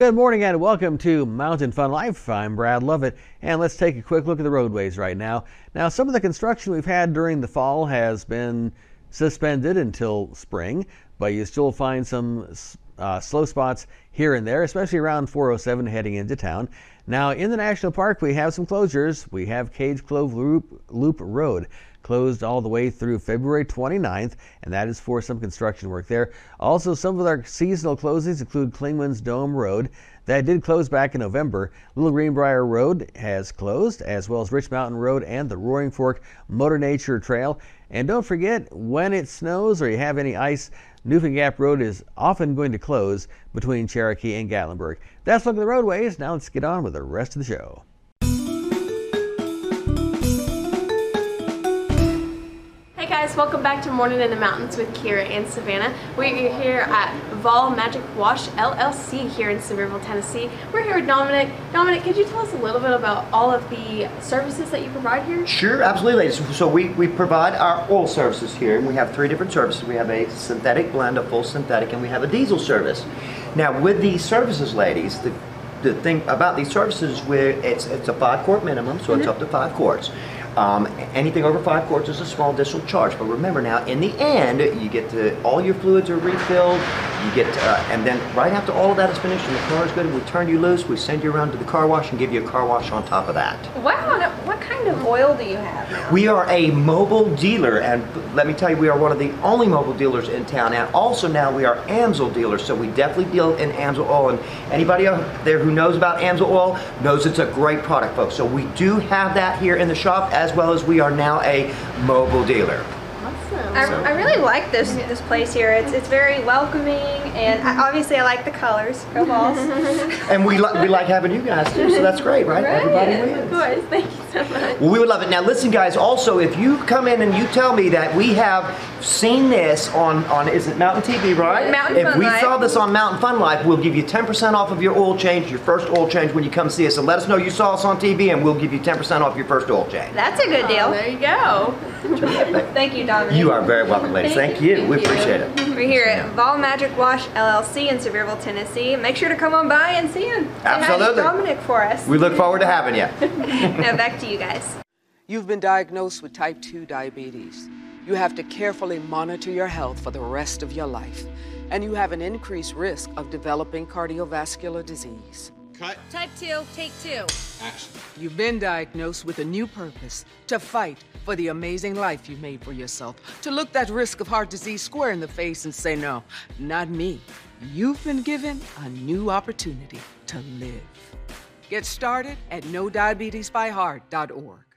Good morning and welcome to Mountain Fun Life. I'm Brad Lovett, and let's take a quick look at the roadways right now. Now, some of the construction we've had during the fall has been suspended until spring, but you still find some uh, slow spots here and there, especially around 407 heading into town. Now, in the national park, we have some closures. We have Cades Cove Loop, Loop Road closed all the way through February 29th, and that is for some construction work there. Also, some of our seasonal closings include Clingmans Dome Road. That did close back in November. Little Greenbrier Road has closed, as well as Rich Mountain Road and the Roaring Fork Motor Nature Trail. And don't forget, when it snows or you have any ice, Newfound Gap Road is often going to close between Cherokee and Gatlinburg. That's look at the roadways. Now let's get on with the rest of the show. Guys, welcome back to Morning in the Mountains with Kira and Savannah. We're here at Vol Magic Wash LLC here in Sevierville, Tennessee. We're here with Dominic. Dominic, could you tell us a little bit about all of the services that you provide here? Sure, absolutely. So we, we provide our oil services here, and we have three different services. We have a synthetic blend, a full synthetic, and we have a diesel service. Now, with these services, ladies, the the thing about these services where it's it's a five quart minimum, so mm -hmm. it's mm-hmm. up to five quarts. Um, anything over five quarts is a small additional charge. But remember now, in the end, you get to, all your fluids are refilled, you get, to, uh, and then right after all of that is finished and the car is good, we turn you loose, we send you around to the car wash and give you a car wash on top of that. Wow, what kind of oil do you have now? We are a Mobil dealer, and let me tell you, we are one of the only Mobil dealers in town, and also now we are Amsoil dealers, so we definitely deal in Amsoil oil, and anybody out there who knows about Amsoil oil knows it's a great product, folks. So we do have that here in the shop, as well as we are now a Mobil dealer. I, I, really like this this place here. It's it's very welcoming, and I, obviously I like the colors. Go Vols! and we like we like having you guys too, so that's great, right? right? Everybody wins. Of course, thank you so much. Well, we would love it. Now, listen, guys. Also, if you come in and you tell me that we have seen this on on is it Mountain TV, right? Mountain if Fun we Life. saw this on Mountain Fun Life, we'll give you 10% off of your oil change, your first oil change when you come see us, and let us know you saw us on TV, and we'll give you 10% off your first oil change. That's a good deal. Oh, there you go. Thank you, Dominic. You are very welcome, ladies. Thank, Thank you. Thank we you. appreciate it. We're here at Vol Magic Wash LLC in Sevierville, Tennessee. Make sure to come on by and see him. Absolutely. Dominic for us. We look forward to having you. now back to you guys. You've been diagnosed with type 2 diabetes. You have to carefully monitor your health for the rest of your life, and you have an increased risk of developing cardiovascular disease. Cut. Type 2, take 2. Action. You've been diagnosed with a new purpose to fight for the amazing life you've made for yourself, to look that risk of heart disease square in the face and say, no, not me. You've been given a new opportunity to live. Get started at nodiabetesbyheart.org.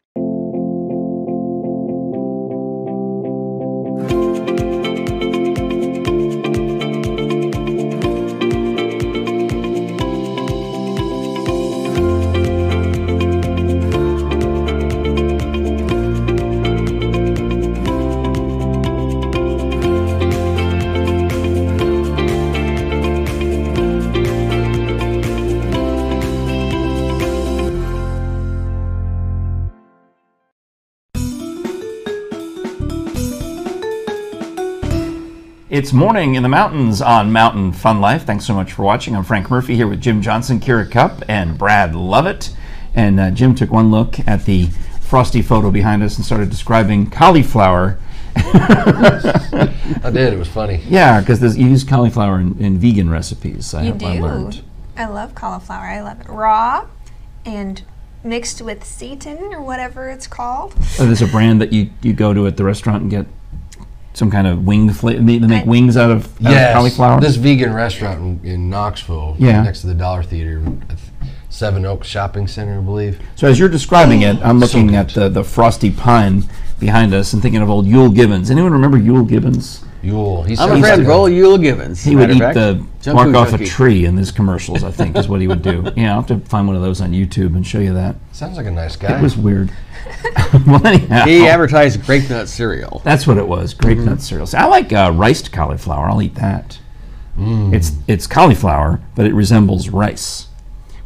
It's morning in the mountains on Mountain Fun Life. Thanks so much for watching. I'm Frank Murphy here with Jim Johnson, Kira Cup, and Brad Lovett. And uh, Jim took one look at the frosty photo behind us and started describing cauliflower. I did. It was funny. Yeah, because you use cauliflower in, in vegan recipes. I, you do. I learned. I love cauliflower. I love it raw and mixed with seitan or whatever it's called. Oh, there's a brand that you, you go to at the restaurant and get some kind of wing flavor. They make wings out of, out yes, of cauliflower. This vegan restaurant in, in Knoxville, yeah. next to the Dollar Theater, Seven Oaks Shopping Center, I believe. So as you're describing it, I'm looking so at the, the frosty pine behind us and thinking of old Euell Gibbons. Anyone remember Euell Gibbons? Yule. He's I'm a friend of Roll Yule Givens. He would eat fact. the Junk bark food off junkie. a tree in his commercials. I think is what he would do. Yeah, I'll have to find one of those on YouTube and show you that. Sounds like a nice guy. It was weird. well, anyhow, He advertised grape nut cereal. that's what it was. Grape nut cereal. See, I like uh, riced cauliflower. I'll eat that. It's it's cauliflower, but it resembles rice,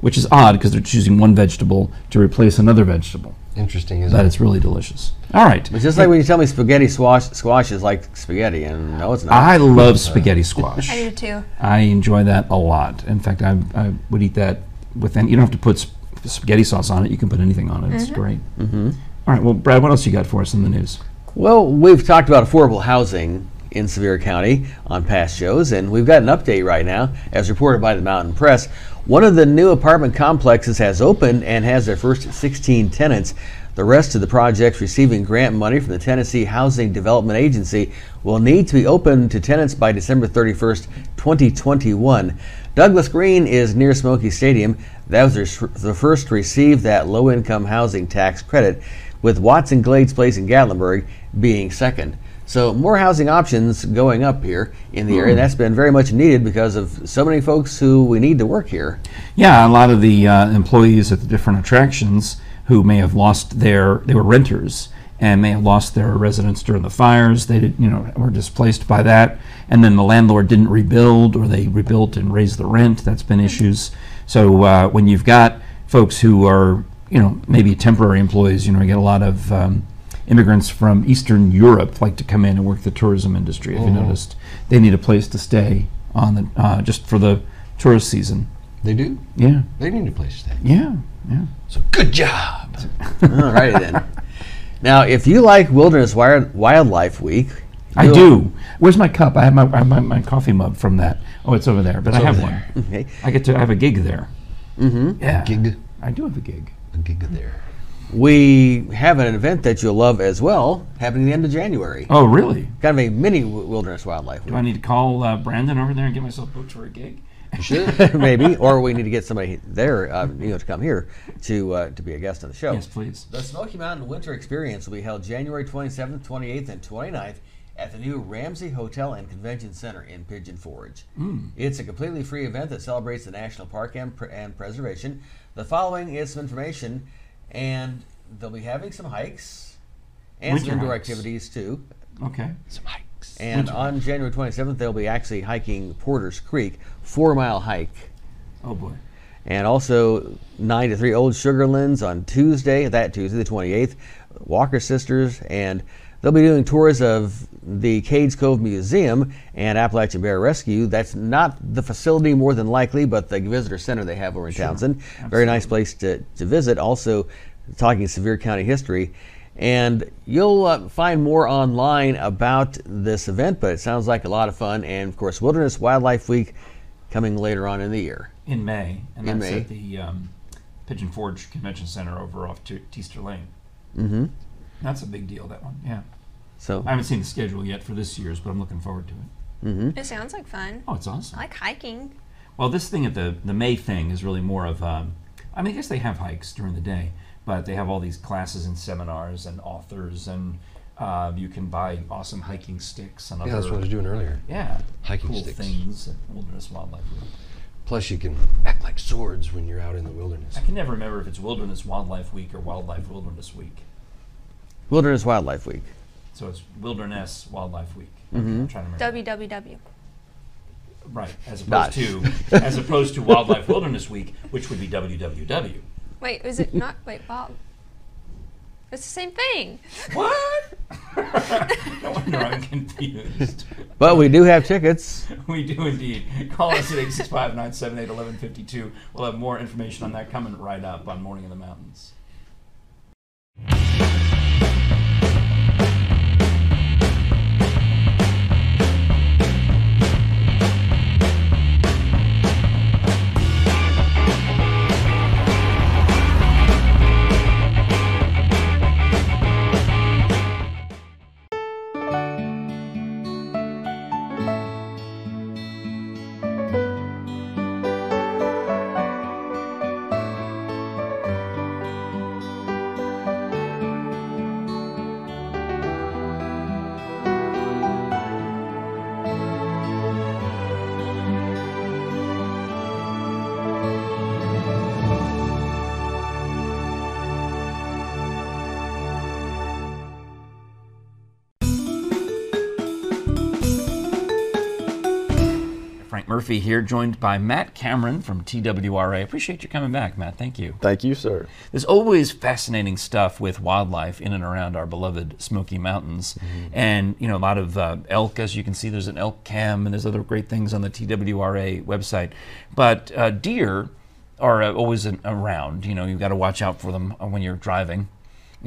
which is odd because they're choosing one vegetable to replace another vegetable. Interesting, isn't But it? it's really delicious. All right. It's just like when you tell me spaghetti squash, squash is like spaghetti, and no, it's not. I love spaghetti squash. I do too. I enjoy that a lot. In fact, I, I would eat that with any. You don't have to put sp- spaghetti sauce on it. You can put anything on it. It's great. Mm-hmm. right. Well, Brad, what else you got for us in the news? Well, we've talked about affordable housing in Sevier County on past shows, and we've got an update right now, as reported by the Mountain Press. One of the new apartment complexes has opened and has their first 16 tenants. The rest of the projects receiving grant money from the Tennessee Housing Development Agency will need to be open to tenants by December 31st, 2021. Douglas Green is near Smokies Stadium. That was the first to receive that low income housing tax credit, with Watson Glades Place in Gatlinburg being second. So more housing options going up here in the area. That's been very much needed because of so many folks who we need to work here. Yeah, a lot of the uh, employees at the different attractions who may have lost their they were renters and may have lost their residence during the fires. They did, you know, were displaced by that, and then the landlord didn't rebuild, or they rebuilt and raised the rent. That's been issues. So uh, when you've got folks who are, you know, maybe temporary employees, you know, you get a lot of um, immigrants from Eastern Europe like to come in and work the tourism industry. If you noticed, they need a place to stay on the uh, just for the tourist season. They do. Yeah, They need a place to stay. yeah, yeah. So good job. All righty then. Now, if you like Wilderness Wildlife Week, I do. Where's my cup? I have my, I have my, my coffee mug from that. Oh, it's over there. But I have there. one. Okay. I get to. I have a gig there. Mm-hmm. Yeah. Gig. I do have a gig. A gig there. We have an event that you'll love as well, happening the end of January. Oh, really? Kind of a mini Wilderness Wildlife Do I need to call uh, Brandon over there and get myself booked for a gig? Week, maybe, or we need to get somebody there, uh, you know, to come here to uh, to be a guest on the show. Yes, please. The Smoky Mountain Winter Experience will be held January 27th, 28th, and 29th at the new Ramsey Hotel and Convention Center in Pigeon Forge. It's a completely free event that celebrates the national park and, pr- and preservation. The following is some information, and they'll be having some hikes and some indoor hikes. activities too. Okay. Some hikes. And on January 27th, they'll be actually hiking Porter's Creek, four mile hike. Oh boy. And also 9 to 3 Old Sugarlands on Tuesday, that Tuesday, the 28th, Walker Sisters, and they'll be doing tours of the Cades Cove Museum and Appalachian Bear Rescue. That's not the facility more than likely, but the visitor center they have over in Townsend. Very nice place to, to visit. Also, talking Sevier County history. And you'll uh, find more online about this event, but it sounds like a lot of fun. And of course, Wilderness Wildlife Week coming later on in the year. In May, and In that's May. at the um, Pigeon Forge Convention Center over off Teaster Lane. Mm-hmm. That's a big deal. That one. Yeah. So I haven't seen the schedule yet for this year's, but I'm looking forward to it. It sounds like fun. Oh, it's awesome. I like hiking. Well, this thing at the the May thing is really more of. Um, I mean, I guess they have hikes during the day, but they have all these classes and seminars and authors, and uh, you can buy awesome hiking sticks and other. Yeah, that's what I was doing earlier. yeah, Hiking cool sticks. things at Wilderness Wildlife Week. Plus, you can act like swords when you're out in the wilderness. I can never remember if it's Wilderness Wildlife Week or Wildlife Wilderness Week. Wilderness Wildlife Week. So it's Wilderness Wildlife Week. Okay, I'm trying to remember. WWW. Right, as Not. opposed to as opposed to Wildlife Wilderness Week, which would be WWW. Wait, is it not? Wait, Bob. It's the same thing. What? no wonder I'm confused. But we do have tickets. We do indeed. Call us at 865 978 1152. We'll have more information on that coming right up on Morning in the Mountains. Murphy here, joined by Matt Cameron from TWRA. Appreciate you coming back, Matt. Thank you. Thank you, sir. There's always fascinating stuff with wildlife in and around our beloved Smoky Mountains, and you know a lot of uh, elk. As you can see, there's an elk cam, and there's other great things on the TWRA website. But uh, deer are uh, always an, around. You know, you've got to watch out for them uh, when you're driving.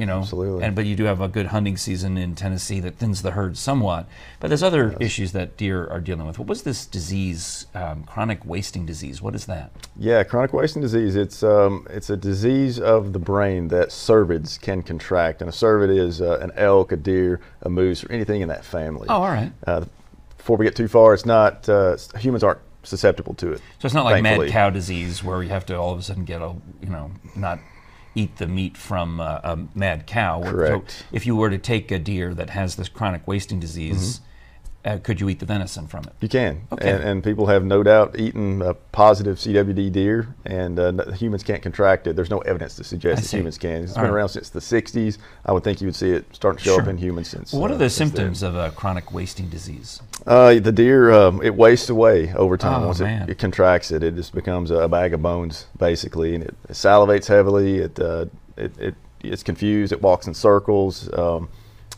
You know, Absolutely. And but you do have a good hunting season in Tennessee that thins the herd somewhat. But there's other issues that deer are dealing with. What was this disease, um, chronic wasting disease? What is that? Yeah, chronic wasting disease. It's um, it's a disease of the brain that cervids can contract, and a cervid is uh, an elk, a deer, a moose, or anything in that family. Oh, all right. Uh, before we get too far, it's not uh, humans aren't susceptible to it. So it's not like thankfully. mad cow disease where you have to all of a sudden get a, you know, not eat the meat from uh, a mad cow. So Correct. if you were to take a deer that has this chronic wasting disease, Mm-hmm. Uh, could you eat the venison from it? You can, Okay. and, and people have no doubt eaten a positive CWD deer, and uh, humans can't contract it. There's no evidence to suggest that humans can. It's All been right. around since the 60s. I would think you would see it starting to show up in humans since. What uh, are the since then. symptoms of a chronic wasting disease? Uh, the deer, um, it wastes away over time. Oh, Once man. it, it contracts it, it just becomes a bag of bones, basically, and it, salivates heavily. It, uh, it, it it's confused. It walks in circles, um,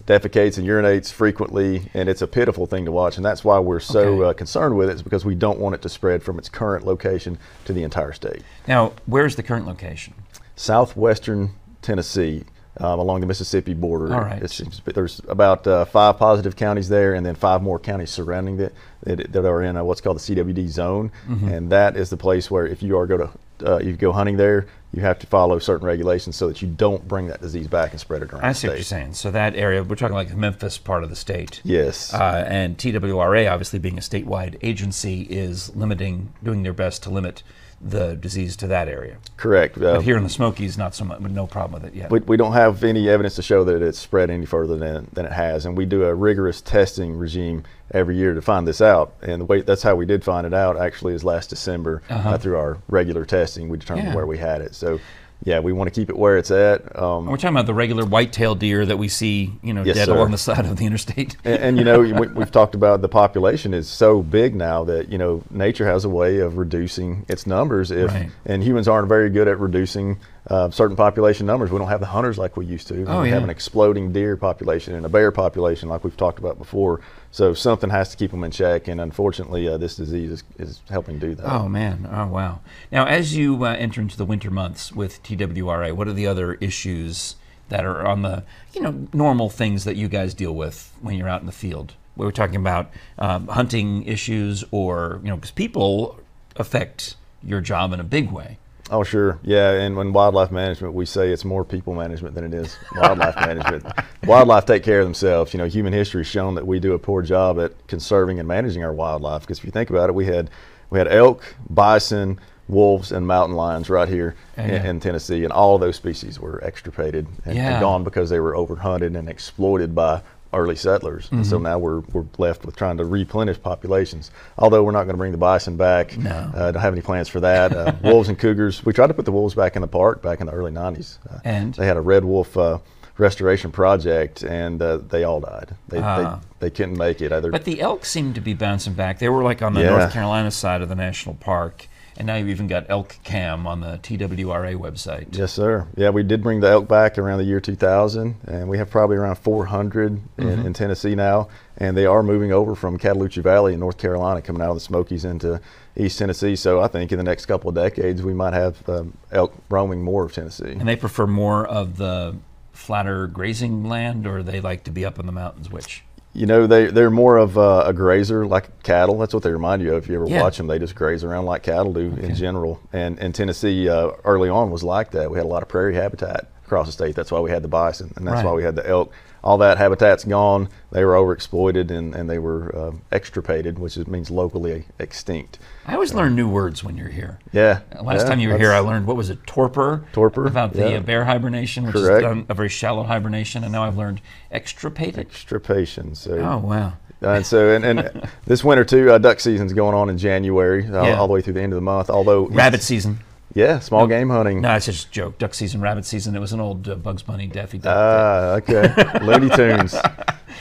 defecates and urinates frequently, and it's a pitiful thing to watch. And that's why we're so Okay. uh, concerned with it, is because we don't want it to spread from its current location to the entire state. Now, where's the current location? Southwestern Tennessee. Um, along the Mississippi border, All right. It's- there's about uh, five positive counties there, and then five more counties surrounding it that, that are in uh what's called the CWD zone, Mm-hmm. and that is the place where if you are go to uh, you go hunting there, you have to follow certain regulations so that you don't bring that disease back and spread it around. I see what you're saying. So that area, we're talking like the Memphis part of the state. Yes. Uh, and TWRA, obviously being a statewide agency, is limiting, doing their best to limit the disease to that area. Correct. Uh, But here in the Smokies, not so much, no problem with it yet. we, we don't have any evidence to show that it's spread any further than, than it has, and we do a rigorous testing regime every year to find this out. And the way that's how we did find it out actually is last December uh through our regular testing. We determined Uh-huh. Yeah. where we had it. So, yeah, we want to keep it where it's at. Um, We're talking about the regular white-tailed deer that we see, you know, Yes, dead sir. along the side of the interstate. and, and you know, we, we've talked about the population is so big now that you know nature has a way of reducing its numbers. If Right. and humans aren't very good at reducing uh, certain population numbers. We don't have the hunters like we used to. Oh, we have an exploding deer population and a bear population like we've talked about before. So something has to keep them in check, and unfortunately, uh, this disease is, is helping do that. Oh man! Oh wow! Now, as you uh, enter into the winter months with TWRA, what are the other issues that are on the you know normal things that you guys deal with when you're out in the field? We were talking about um, hunting issues, or you know, because people affect your job in a big way. Oh, sure. Yeah, and when wildlife management, we say it's more people management than it is wildlife management. Wildlife take care of themselves. You know, human history has shown that we do a poor job at conserving and managing our wildlife. Because if you think about it, we had we had elk, bison, wolves, and mountain lions right here in, Yeah. in Tennessee, and all of those species were extirpated and, Yeah. and gone because they were overhunted and exploited by early settlers. And Mm-hmm. so now we're, we're left with trying to replenish populations. Although we're not going to bring the bison back. No. Uh, don't have any plans for that. Uh, wolves and cougars. We tried to put the wolves back in the park back in the early 90s. Uh, And? they had a red wolf uh, restoration project, and uh, they all died. They, Ah. they, they couldn't make it. Either. But the elk seemed to be bouncing back. They were like on the Yeah. North Carolina side of the national park, and now you've even got elk cam on the TWRA website. Yes, sir. Yeah, we did bring the elk back around the year 2000, and we have probably around 400 in, in Tennessee now, and they are moving over from Cataloochee Valley in North Carolina, coming out of the Smokies into East Tennessee. So I think in the next couple of decades, we might have um, elk roaming more of Tennessee. And they prefer more of the flatter grazing land, or they like to be up in the mountains? Which? You know, they, they're more of uh, a grazer like cattle. That's what they remind you of. If you ever Yeah. watch them, they just graze around like cattle do in general. And, and Tennessee uh, early on was like that. We had a lot of prairie habitat across the state. That's why we had the bison, and that's Right. why we had the elk. All that habitat's gone. They were overexploited and, and they were uh, extirpated, which is, means locally extinct. I always learn new words when you're here. Yeah. Last yeah, time you were here, I learned what was it, torpor? Torpor, About the yeah. uh, bear hibernation, which Correct. is a very shallow hibernation, and now I've learned extirpated. Extirpation. So Oh wow! Uh, and so, and, and this winter too, uh, duck season's going on in January, uh, Yeah. all the way through the end of the month. Although Rabbit season. Yeah, small game hunting. No, it's just a joke. Duck season, rabbit season. It was an old uh, Bugs Bunny, Daffy Duck. Ah, okay, Looney Tunes.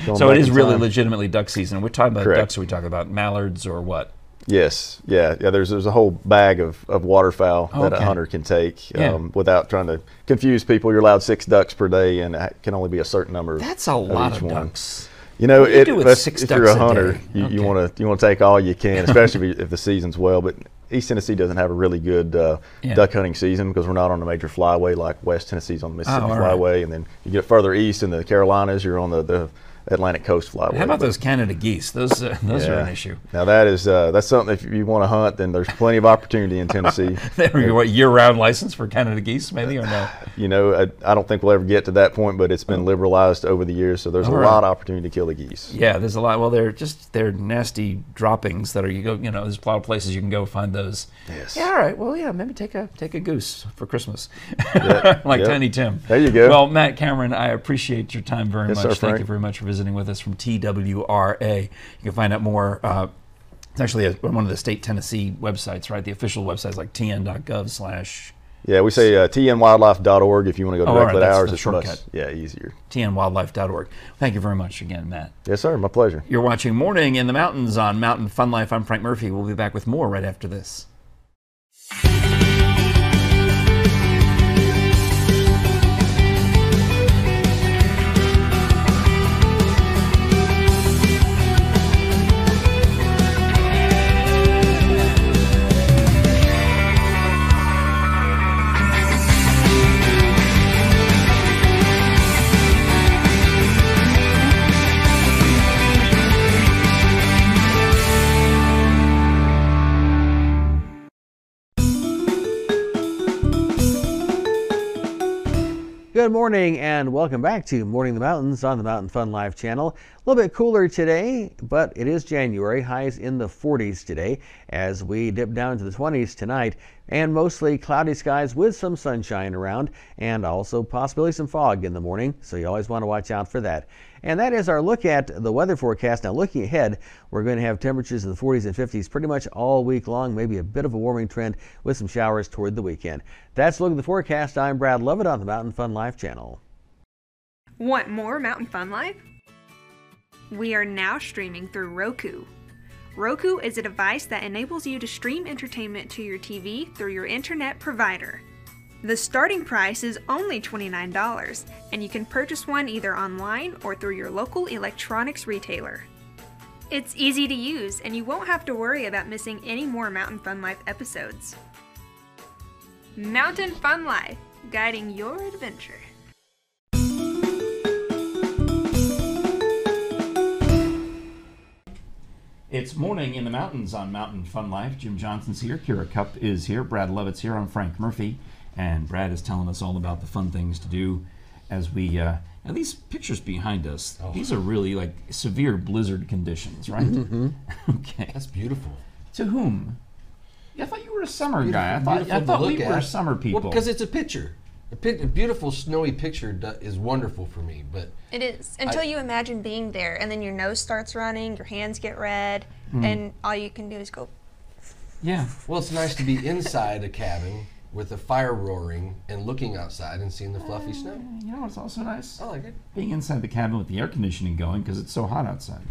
Going so it is really time. legitimately duck season. We're talking about Correct. ducks. Are we talking about mallards or what? Yes, yeah, yeah. There's there's a whole bag of, of waterfowl that Okay. a hunter can take Yeah. um, without trying to confuse people. You're allowed six ducks per day, and it can only be a certain number. That's a lot each of one. ducks. You know, you it, do with six if ducks you're a a hunter, day? you, Okay. you want to you want to take all you can, especially if, if the season's well. But East Tennessee doesn't have a really good uh, Yeah. duck hunting season because we're not on a major flyway like West Tennessee's on the Mississippi Oh, all right. Flyway, and then you get further east in the Carolinas, you're on the, the Atlantic Coast Flyway. How about But- those Canada geese? Those uh, those are an issue. Now that is uh, that's something if you want to hunt, then there's plenty of opportunity in Tennessee. There go. What year-round license for Canada geese, maybe or no? you know, I, I don't think we'll ever get to that point, but it's been liberalized over the years, so there's All a right. lot of opportunity to kill the geese. Yeah, there's a lot. Well, they're just they're nasty droppings that are you go. You know, there's a lot of places you can go find those. Yes. Yeah. All right. Well, yeah. Maybe take a take a goose for Christmas, Yeah, like yeah. Tiny Tim. There you go. Well, Matt Cameron, I appreciate your time very Yes, much. sir, Thank you very much for visiting with us from TWRA. You can find out more. Uh, it's actually a, one of the state Tennessee websites, right? The official website's like tn.gov slash Yeah, we say uh, tnwildlife.org if you want to go Oh, all right, directly to ours. It's shortcut. much yeah easier. tnwildlife.org. Thank you very much again, Matt. Yes, sir. My pleasure. You're watching Morning in the Mountains on Mountain Fun Life. I'm Frank Murphy. We'll be back with more right after this. Good morning and welcome back to Morning the Mountains on the Mountain Fun Life channel. A little bit cooler today, but it is January. Highs in the 40s today as we dip down to the 20s tonight and mostly cloudy skies with some sunshine around and also possibly some fog in the morning. So you always want to watch out for that. And that is our look at the weather forecast. Now, looking ahead, we're going to have temperatures in the 40s and 50s pretty much all week long, maybe a bit of a warming trend with some showers toward the weekend. That's a look at the forecast. I'm Brad Lovett on the Mountain Fun Life channel. Want more Mountain Fun Life? We are now streaming through Roku. Roku is a device that enables you to stream entertainment to your TV through your internet provider. The starting price is only $29, and you can purchase one either online or through your local electronics retailer. It's easy to use, and you won't have to worry about missing any more Mountain Fun Life episodes. Mountain Fun Life, guiding your adventure. It's morning in the mountains on Mountain Fun Life. Jim Johnson's here. Kira Cup is here. Brad Lovett's here. I'm Frank Murphy. And Brad is telling us all about the fun things to do as we. Uh, now, these pictures behind us, these are really like severe blizzard conditions, right? okay. That's beautiful. To whom? Yeah, I thought you were a summer Beautiful- guy. I thought, I thought we look were summer people. Well, because it's a picture. A, pic- a beautiful snowy picture do- is wonderful for me, but It is until you imagine being there, and then your nose starts running, your hands get red, and all you can do is go. yeah. well, it's nice to be inside a cabin with the fire roaring and looking outside and seeing the fluffy snow. You know it's also nice? I like it. Being inside the cabin with the air conditioning going because it's so hot outside.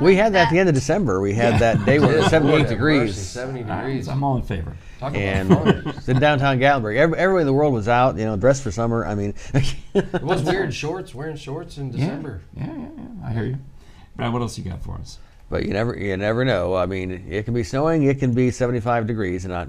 We had that at the end of December. We had that day where it was Lord 78 have mercy, degrees. 70 Uh, degrees. I'm all in favor. Talk And about fun. it's in downtown Gatlinburg. Every, everyone in the world was out, you know, dressed for summer. I mean, It was weird shorts, wearing shorts in December. Yeah, yeah, yeah. I hear you. Brad, what else you got for us? but you never, you never know. I mean, it can be snowing, it can be 75 degrees, and I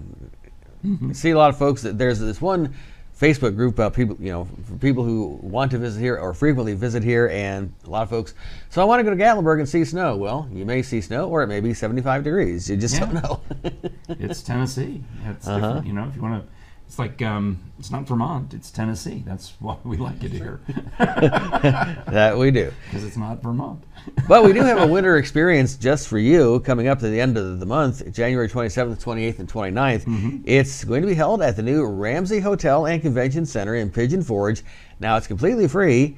see a lot of folks that there's this one Facebook group about people, you know, for people who want to visit here or frequently visit here, and a lot of folks. So I want to go to Gatlinburg and see snow. Well, you may see snow, or it may be 75 degrees. You just don't know. It's Tennessee. It's Uh-huh. different. You know, if you want to, it's like um, it's not Vermont. It's Tennessee. That's why we like it here that we do. because it's not Vermont. But we do have a winter experience just for you coming up to the end of the month, January 27th, 28th, and 29th. Mm-hmm. It's going to be held at the new Ramsey Hotel and Convention Center in Pigeon Forge. Now, it's completely free,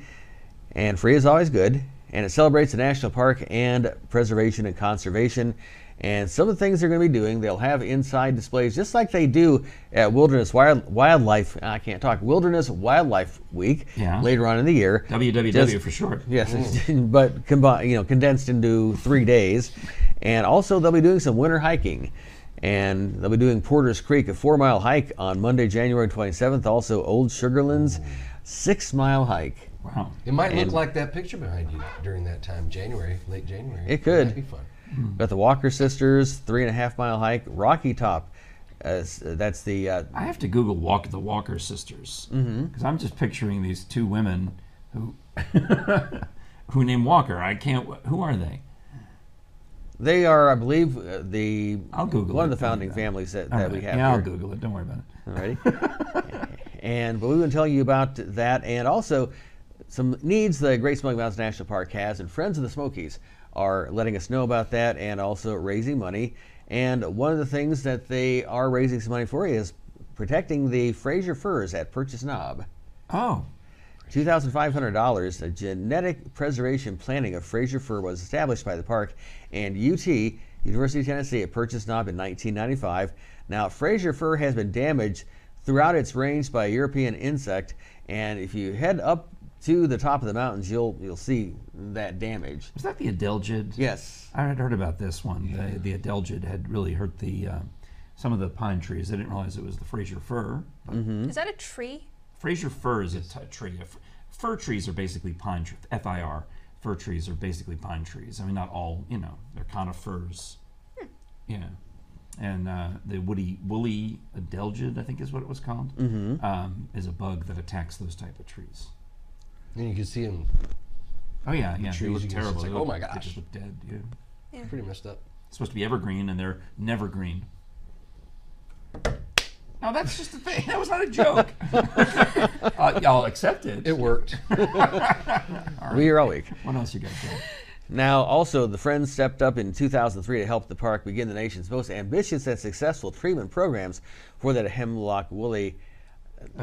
and free is always good, and it celebrates the national park and preservation and conservation. And some of the things they're going to be doing, they'll have inside displays just like they do at Wilderness Wild, Wildlife. I can't talk. Wilderness Wildlife Week Yeah. later on in the year. WWW Just- for short. Yes, mm. but combined, you know, condensed into three days. And also, they'll be doing some winter hiking. And they'll be doing Porter's Creek, a four mile hike on Monday, January 27th. Also, Old Sugarlands, six mile hike. Wow. It might And- look like that picture behind you during that time, January, late January. It could. That'd be fun. Got the Walker Sisters, three and a half mile hike. Rocky Top, uh, that's the uh, I have to Google Walk the Walker sisters because I'm just picturing these two women who who named Walker. I can't. Who are they? They are, I believe, uh, the I'll Google one it. of the founding families that, that right. we have yeah, here. I'll Google it. Don't worry about it. Alrighty. and but we will tell you about that and also some needs the Great Smoky Mountains National Park has, and Friends of the Smokies are letting us know about that and also raising money. And one of the things that they are raising some money for is protecting the Fraser firs at Purchase Knob. Oh, $2,500, a genetic preservation planning of Fraser fir was established by the park and UT, University of Tennessee, at Purchase Knob in 1995. Now, Fraser fir has been damaged throughout its range by a European insect, and if you head up to the top of the mountains, you'll you'll see that damage. was that the Adelgid? Yes. I had heard about this one. The, the Adelgid had really hurt the uh, some of the pine trees. I didn't realize it was the Fraser fir. But Is that a tree? Fraser fir is a t- tree. F- Fir trees are basically pine trees. F-I-R. Fir trees are basically pine trees. I mean, not all. You know, they're conifers. Yeah. And uh, the woody woolly adelgid, I think is what it was called, um, is a bug that attacks those type of trees. And you can see them Oh yeah, yeah. They trees, look you can- terrible. it's like, oh my my They just look dead. Yeah. pretty messed up. supposed to be evergreen, and they're never green. No, that's just a thing. That was not a joke. uh, y'all accept it. It worked. We are all week. What else you got? Joe? Now, also, the Friends stepped up in 2003 to help the park begin the nation's most ambitious and successful treatment programs for that hemlock woolly.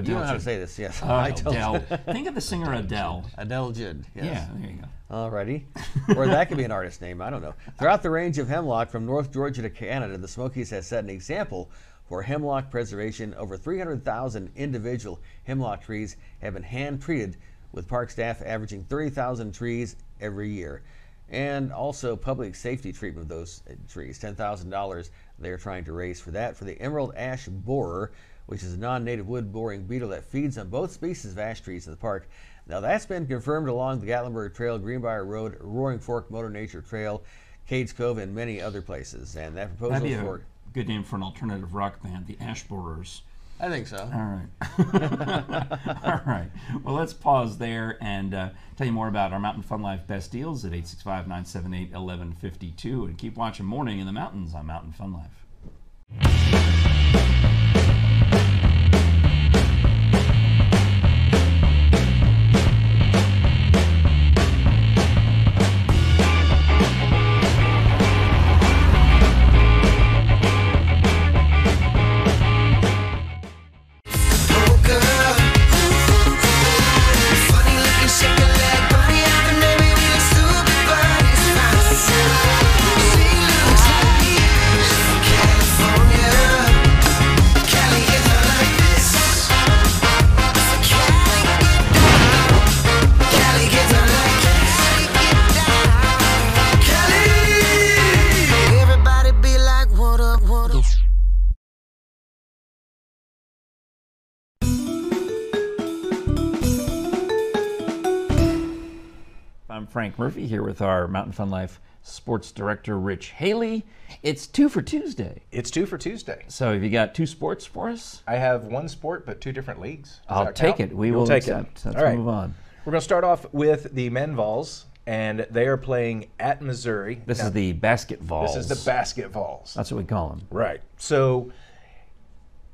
Do you know how to say this? Yes. Uh. Adele. Think of the singer Adele. Adelgid. Yes. Yeah, there you go. Alrighty. or that could be an artist name. I don't know. Throughout the range of hemlock from North Georgia to Canada, the Smokies has set an example for hemlock preservation. Over 300,000 individual hemlock trees have been hand treated, with park staff averaging 30,000 trees every year. And also public safety treatment of those trees. $10,000 they're trying to raise for that. For the emerald ash borer, which is a non-native wood boring beetle that feeds on both species of ash trees in the park. Now that's been confirmed along the Gatlinburg Trail, Greenbrier Road, Roaring Fork Motor Nature Trail, Cades Cove, and many other places. And that proposal That'd be a for good name for an alternative rock band, the Ash Borers. I think so. All right. All right. Well, let's pause there and uh, tell you more about our Mountain Fun Life best deals at 865 978 1152. And keep watching Morning in the Mountains on Mountain Fun Life. Frank Murphy here with our Mountain Fun Life sports director, Rich Haley. It's two for Tuesday. It's two for Tuesday. So, have you got two sports for us? I have one sport, but two different leagues. Does I'll take count? it. We You'll will take accept. it. Let's All right. move on. We're going to start off with the men Vols, and they are playing at Missouri. This Now, is the basket Vols. This is the basket Vols. That's what we call them. Right. So,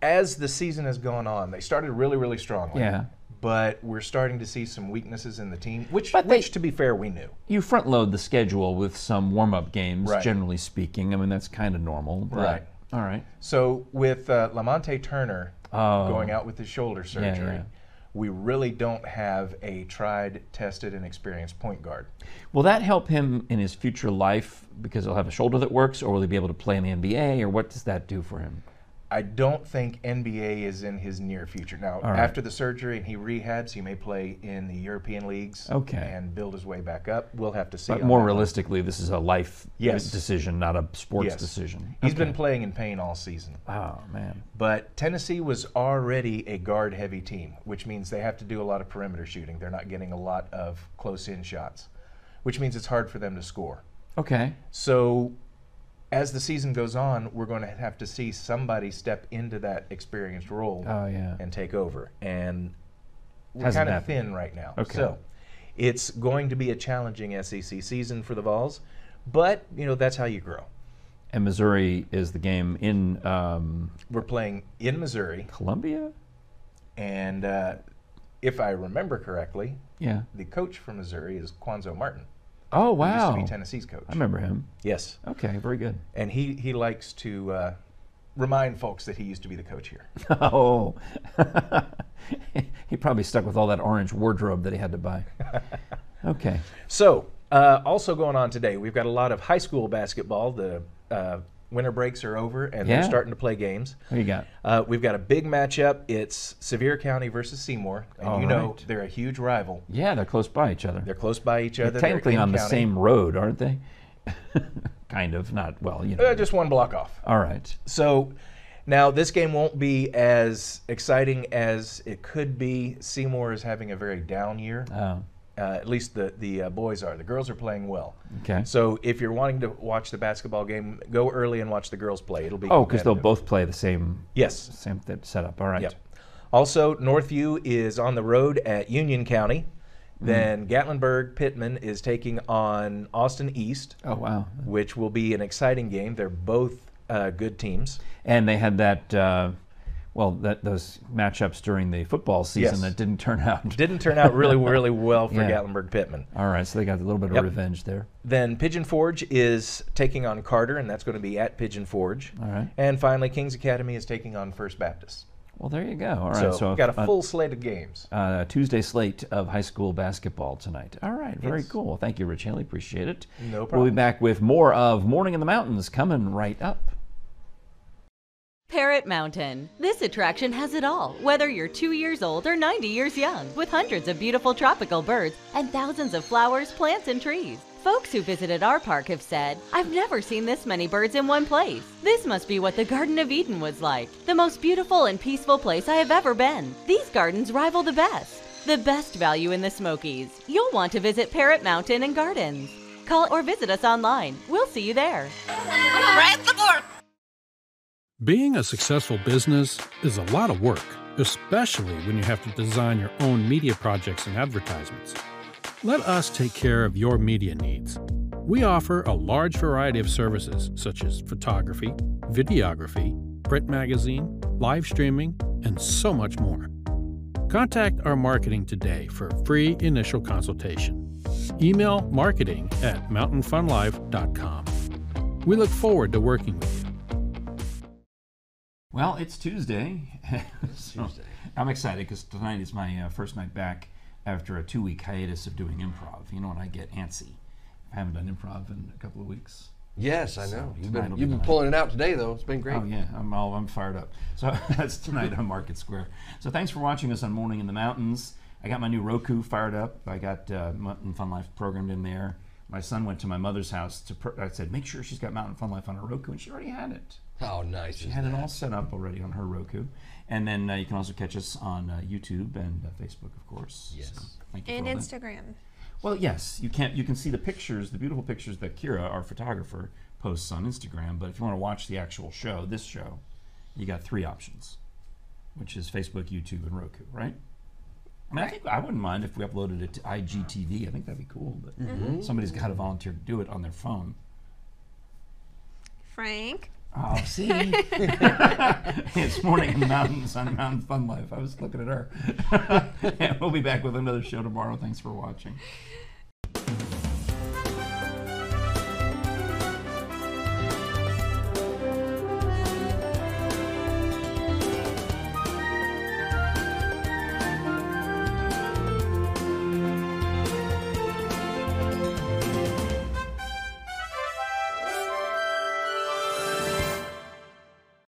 as the season has gone on, they started really, really strongly. Yeah. But we're starting to see some weaknesses in the team, which, But they- which to be fair, we knew. You front load the schedule with some warm up games, Right. generally speaking. I mean, that's kind of normal. but- Right. All right. So with uh, Lamonte Turner Oh. going out with his shoulder surgery, yeah. we really don't have a tried, tested, and experienced point guard. Will that help him in his future life because he'll have a shoulder that works, or will he be able to play in the NBA, or what does that do for him? I don't think NBA is in his near future. Now, right. after the surgery and he rehabs, he may play in the European leagues Okay. and build his way back up. We'll have to see. But more one. realistically, this is a life Yes. decision, not a sports Yes. decision. He's been playing in pain all season. Oh man. But Tennessee was already a guard heavy team, which means they have to do a lot of perimeter shooting. They're not getting a lot of close in shots, which means it's hard for them to score. Okay. So as the season goes on, we're going to have to see somebody step into that experienced role Oh yeah. and take over. And we're kind of thin right now. Okay. So it's going to be a challenging SEC season for the Vols, but you know that's how you grow. And Missouri is the game in um, We're playing in Missouri, Columbia. and uh, if I remember correctly, Yeah. the coach from Missouri is Cuonzo Martin. Oh wow. Used to be Tennessee's coach. I remember him. Yes, Okay, very good. and he he likes to uh, remind folks that he used to be the coach here. Oh, he probably stuck with all that orange wardrobe that he had to buy. Okay. So, uh, also going on today, we've got a lot of high school basketball. The uh, winter breaks are over, and Yeah. they're starting to play games. What you got? Uh, we've got a big matchup. It's Sevier County versus Seymour, and All you know right. they're a huge rival. Yeah, they're close by each other. They're close by each other. They're technically on the county. same road, aren't they? kind of. Not well, you know. Uh, just one block off. All right. So now this game won't be as exciting as it could be. Seymour is having a very down year. Oh, Uh, at least the the uh, boys are. The girls are playing well. okay. So if you're wanting to watch the basketball game, go early and watch the girls play. It'll be Oh, because they'll both play the same yes. same th- setup. All right. Yep. Also, Northview is on the road at Union County. Mm. Then Gatlinburg Pittman is taking on Austin East, Oh wow. which will be an exciting game. They're both uh, good teams. And they had that. Well, that those matchups during the football season Yes. that didn't turn out. Didn't turn out really, really well for Yeah. Gatlinburg Pittman. All right, so they got a little bit of revenge there. Then Pigeon Forge is taking on Carter, and that's going to be at Pigeon Forge. All right. And finally, Kings Academy is taking on First Baptist. Well, there you go. All right, so, so we've got a uh, full slate of games. uh, Tuesday slate of high school basketball tonight. All right, very Yes. cool. Thank you, Rich Haley. Appreciate it. No problem. We'll be back with more of Morning in the Mountains coming right up. Parrot Mountain. This attraction has it all, whether you're two years old or 90 years young, with hundreds of beautiful tropical birds and thousands of flowers, plants, and trees. Folks who visited our park have said, I've never seen this many birds in one place. This must be what the Garden of Eden was like. The most beautiful and peaceful place I have ever been. These gardens rival the best. The best value in the Smokies. You'll want to visit Parrot Mountain and Gardens. Call or visit us online. We'll see you there. Being a successful business is a lot of work, especially when you have to design your own media projects and advertisements. Let us take care of your media needs. We offer a large variety of services such as photography, videography, print magazine, live streaming, and so much more. Contact our marketing today for a free initial consultation. Email marketing at mountainfunlife.com. We look forward to working with you. Well, it's Tuesday. So I'm excited because tonight is my uh, first night back after a two week hiatus of doing improv. You know, when I get antsy. I haven't done improv in a couple of weeks. Yes, I So know. You've been you've the been pulling it out today though. It's been great. Oh yeah, I'm all I'm fired up. So that's tonight on Market Square. So thanks for watching us on Morning in the Mountains. I got my new Roku fired up. I got uh, Mountain Fun Life programmed in there. My son went to my mother's house to. Pr- I said, make sure she's got Mountain Fun Life on her Roku, and she already had it. How nice She is had it all set up already on her Roku. And then uh, you can also catch us on uh, YouTube and uh, Facebook, of course. Yes. So thank you And for all that. Instagram. Well, yes, you can. You can see the pictures, the beautiful pictures that Kira, our photographer, posts on Instagram. But if you want to watch the actual show, this show, you got three options, which is Facebook, YouTube, and Roku, right? I mean, I think I wouldn't mind if we uploaded it to IGTV. I think that'd be cool. But Mhm. somebody's got to volunteer to do it on their phone. Frank. Oh, see, it's morning in the mountains on Mountain Fun Life. I was looking at her. yeah, we'll be back with another show tomorrow. Thanks for watching.